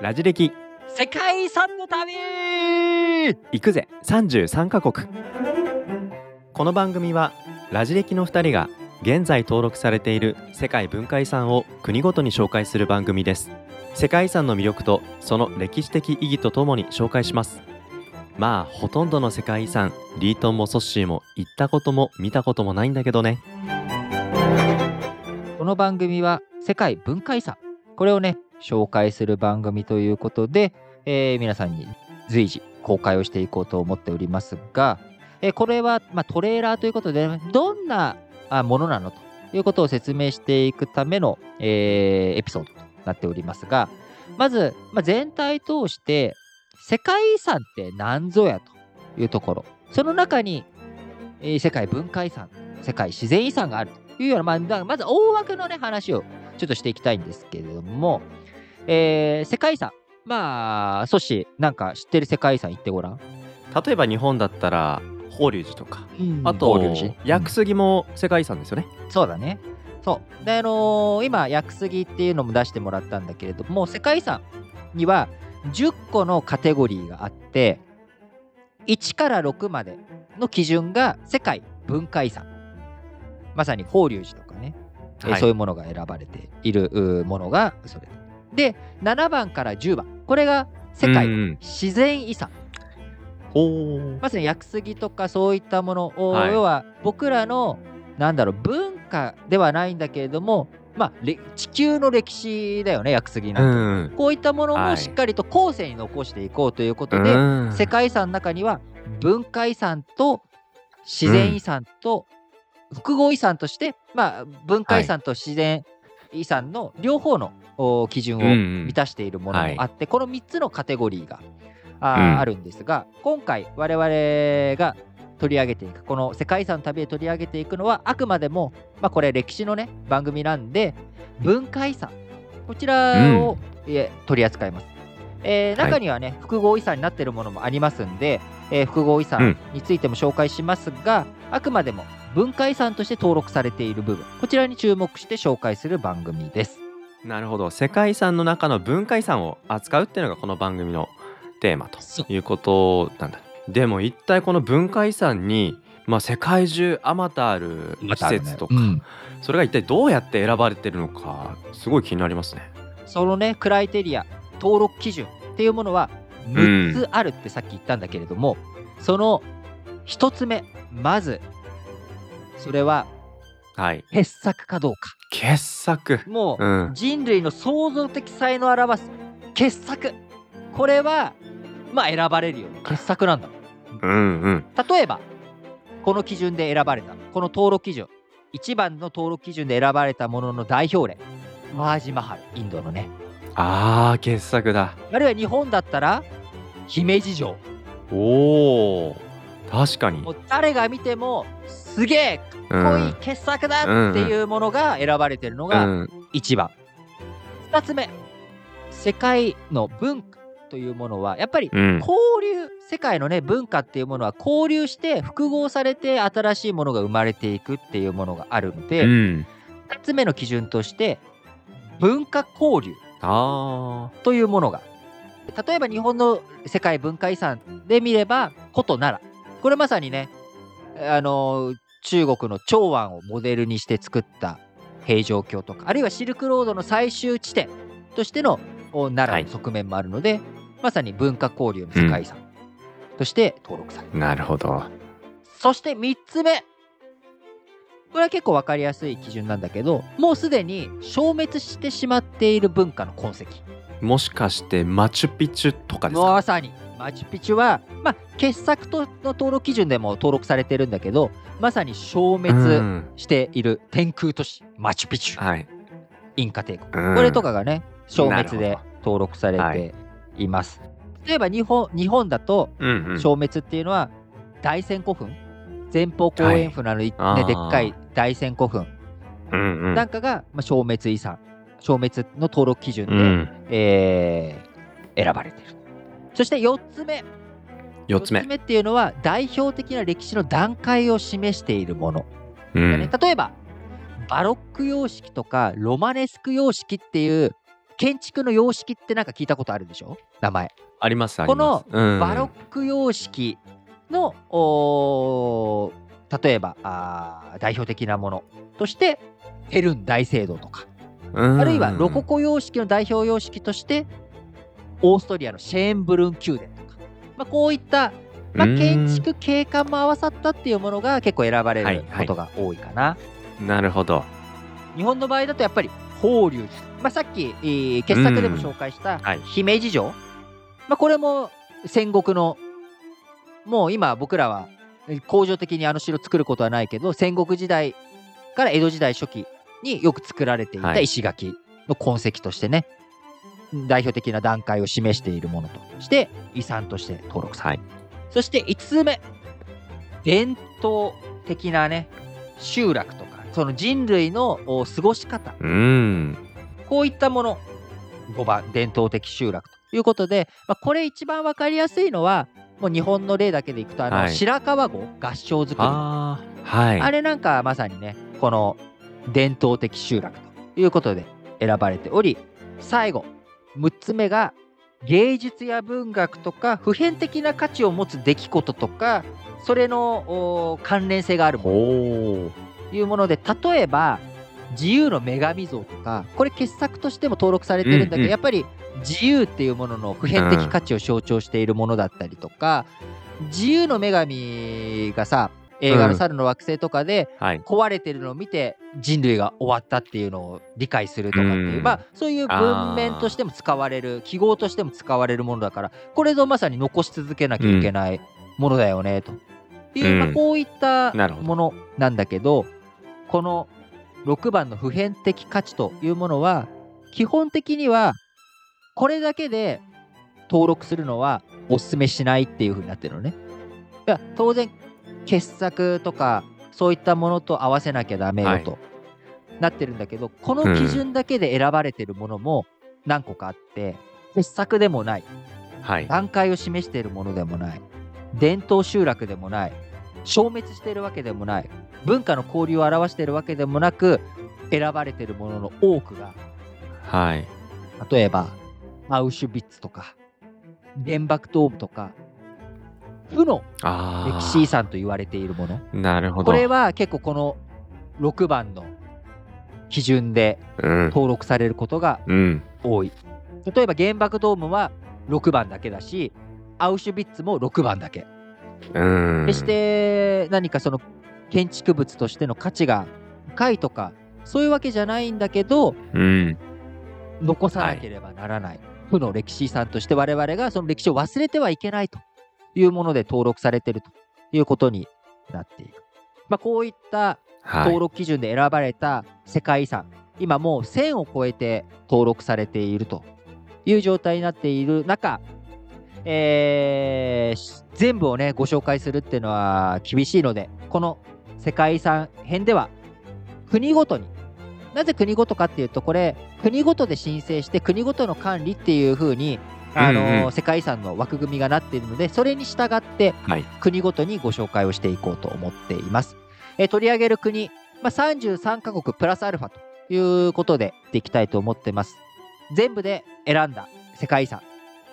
ラジ歴。世界遺産の旅。行くぜ。33カ国。この番組はラジ歴の2人が現在登録されている世界文化遺産を国ごとに紹介する番組です。世界遺産の魅力とその歴史的意義とともに紹介します。まあほとんどの世界遺産リートンもソッシーも行ったことも見たこともないんだけどね。この番組は世界文化遺産。これをね紹介する番組ということで、えー皆さんに随時公開をしていこうと思っておりますが、えーこれは、まあ、トレーラーということでどんなあものなのということを説明していくための、えーエピソードとなっておりますがまず、まあ、全体通して世界遺産って何ぞやというところ。その中に、えー世界文化遺産世界自然遺産があるというような、まあ、まず大枠のね話をちょっとしていきたいんですけれども、えー世界遺産。まあソシなんか知ってる世界遺産行ってごらん。例えば日本だったら法隆寺とか。あ法と隆寺。薬杉も世界遺産ですよね、そうだね。そう。で、あのー今、薬杉っていうのも出してもらったんだけれども、世界遺産には10個のカテゴリーがあって、1から6までの基準が世界文化遺産。まさに法隆寺とかね、えーはい。そういうものが選ばれているものがそれ。で、7番から10番。これが世界うんうん自然遺産。ほうまさに薬杉とかそういったものを、はい。要は僕らのなんだろう文化ではないんだけれどもまあれ地球の歴史だよね薬杉うなんて、んこういったものはい。もしっかりと後世に残していこうということで、うん。世界遺産の中には文化遺産と自然遺産と複合遺産として、まあ文化遺産と自然遺産の両方のお基準をうんうん。満たしているものもあって、この3つのカテゴリーがあ,、うん。あるんですが今回我々が取り上げていくこの世界遺産の旅で取り上げていくのはあくまでも、まあ、これ歴史のね番組なんで文化遺産こちらを、え取り扱います。えーはい。中にはね、複合遺産になっているものもありますんで、えー複合遺産についても紹介しますが、あくまでも文化遺産として登録されている部分。こちらに注目して紹介する番組です。なるほど。世界遺産の中の文化遺産を扱うっていうのがこの番組のテーマということなんだでも一体この文化遺産に、まあ、世界中あまたある施設とか、うん。それが一体どうやって選ばれてるのかすごい気になりますね。そのねクライテリア登録基準っていうものは6つあるってさっき言ったんだけれども、その1つ目まずそれははい。傑作かどうか。傑作。もう、うん。人類の創造的才能を表す傑作。これはまあ選ばれるよ。ね傑作なんだ。うんうん。例えばこの基準で選ばれた。この登録基準。1番の登録基準で選ばれたものの代表例。マージマハルインドのね。あー傑作だ。あるいは日本だったら姫路城。おー確かに。もう誰が見てもすげえかっこいい傑作だっていうものが選ばれてるのがうん。1番、2つ目世界の文化というものはやっぱりうん。交流世界のね文化っていうものは交流して複合されて新しいものが生まれていくっていうものがあるので、うん。2つ目の基準として文化交流あというものが。例えば日本の世界文化遺産で見れば古都奈良これまさにねあの中国の長安をモデルにして作った平城京とかあるいはシルクロードの最終地点としてのお奈良の側面もあるので、まさに文化交流の世界遺産として登録される、ーなるほど。そして3つ目。これは結構分かりやすい基準なんだけどもうすでに消滅してしまっている文化の痕跡。もしかしてマチュピチュとかですか？まさにマチュピチュは、まあ、傑作との登録基準でも登録されてるんだけどまさに消う滅ん。している天空都市マチュピチュ。はい。インカ帝国。うん。これとかがね消滅で登録されはています、例えば日本日本だと消滅っていうのは大仙古墳。前方後円墳のあの、ねあー。でっかい大仙古墳。なんかが、まあ、消滅遺産。消滅の登録基準で、うん。えー選ばれているそして4つ目。4つ目。4つ目っていうのは代表的な歴史の段階を示しているもの、うん。ね例えばバロック様式とかロマネスク様式っていう建築の様式ってなんか聞いたことあるでしょ？名前。ありますありこます。のバロック様式の、おー例えばあー代表的なもの。としてヘルン大聖堂とか、うん。あるいはロココ様式の代表様式としてオーストリアのシェーンブルン宮殿とか、まあ、こういった、まあ、うん。建築景観も合わさったっていうものが結構選ばれるはいはい。ことが多いかな。なるほど。日本の場合だとやっぱり法隆寺、まあ、さっき、えー傑作でも紹介したはい。姫路城、まあ、これも戦国のもう今僕らはえー工場的にあの城作ることはないけど戦国時代から江戸時代初期によく作られていたはい。石垣の痕跡としてね、代表的な段階を示しているものとして遺産として登録される、そして5つ目伝統的なね集落とかその人類のお過ごし方。うん。こういったもの。5番伝統的集落ということで、まあ、これ一番わかりやすいのはもう日本の例だけでいくとあの、はい。白川郷合掌造り。あ,、はい。れなんかまさにねこの伝統的集落ということで選ばれており最後6つ目が芸術や文学とか普遍的な価値を持つ出来事とかそれのお関連性があるもの。おというもので例えば自由の女神像とかこれ傑作としても登録されてるんだけど、うんうん。やっぱり自由っていうものの普遍的価値を象徴しているものだったりとか、自由の女神がさ映画の「猿の惑星」とかではい。壊れてるのを見て人類が終わったっていうのを理解するとかっていう、うん。まあそういう文面としても使われる記号としても使われるものだからこれぞまさに残し続けなきゃいけないものだよねと。いう、うん。まあ、こういったものなんだけどこの6番の普遍的価値というものは基本的にはこれだけで登録するのはお勧めしないっていうふうになってるのね。いや当然傑作とかそういったものと合わせなきゃダメよはい。となってるんだけど、この基準だけで選ばれてるものも何個かあって、傑作でもない。はい。段階を示しているものでもない。伝統集落でもない。消滅しているわけでもない。文化の交流を表しているわけでもなく選ばれているものの多くがはい。例えばアウシュビッツとか原爆ドームとか負の歴史遺産と言われているもの。なるほど。これは結構この6番の基準でうん。登録されることがうん。多い。例えば原爆ドームは6番だけだしアウシュビッツも6番だけ。うん。決して何かその建築物としての価値が高いとかそういうわけじゃないんだけどうん。残さなければならない、負の歴史遺産として我々がその歴史を忘れてはいけないというもので登録されているということになっている。まあ、こういったはい登録基準で選ばれた世界遺産、今もう1000を超えて登録されているという状態になっている中、えー全部をねご紹介するっていうのは厳しいのでこの世界遺産編では国ごとになぜ国ごとかっていうとこれ国ごとで申請して国ごとの管理っていう風にあの、うんうん世界遺産の枠組みがなっているのでそれに従ってはい国ごとにご紹介をしていこうと思っています。えー取り上げる国、まあ、33カ国プラスアルファということででいきたいと思ってます。全部で選んだ世界遺産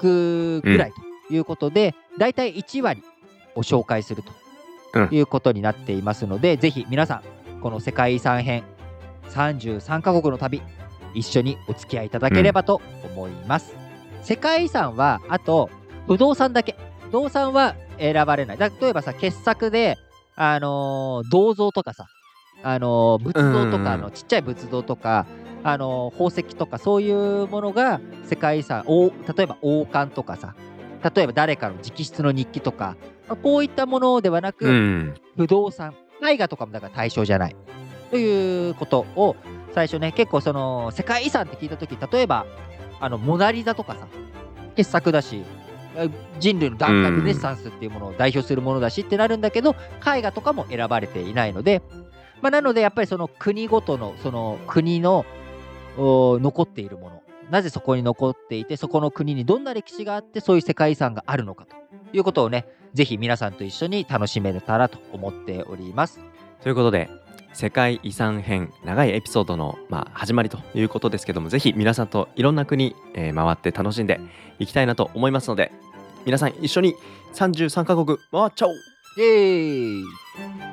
ぐぐらいということで、だいたい1割を紹介するうんということになっていますので、ぜひ皆さんこの世界遺産編33カ国の旅一緒にお付き合いいただければと思います。世界遺産はあと不動産だけ。不動産は選ばれない。だ例えばさ傑作であのー銅像とかさあのー仏像とうんかあのちっちゃい仏像とかあのー宝石とかそういうものが世界遺産お例えば王冠とかさ例えば誰かの直筆の日記とかまあこういったものではなく、うん。不動産絵画とかもだから対象じゃない。ということを最初ね結構その世界遺産って聞いた時例えばあのモナ・リザとかさ傑作だし人類の段階ルネッサンスっていうものを代表するものだしってなるんだけど絵画とかも選ばれていないので、まあ、なのでやっぱりその国ごとのその国の残っているものなぜそこに残っていてそこの国にどんな歴史があってそういう世界遺産があるのかということをねぜひ皆さんと一緒に楽しめたらと思っております。ということで世界遺産編長いエピソードの、まあ、始まりということですけどもぜひ皆さんといろんな国、えー回って楽しんでいきたいなと思いますので皆さん一緒に33カ国回っちゃおう。イエーイ。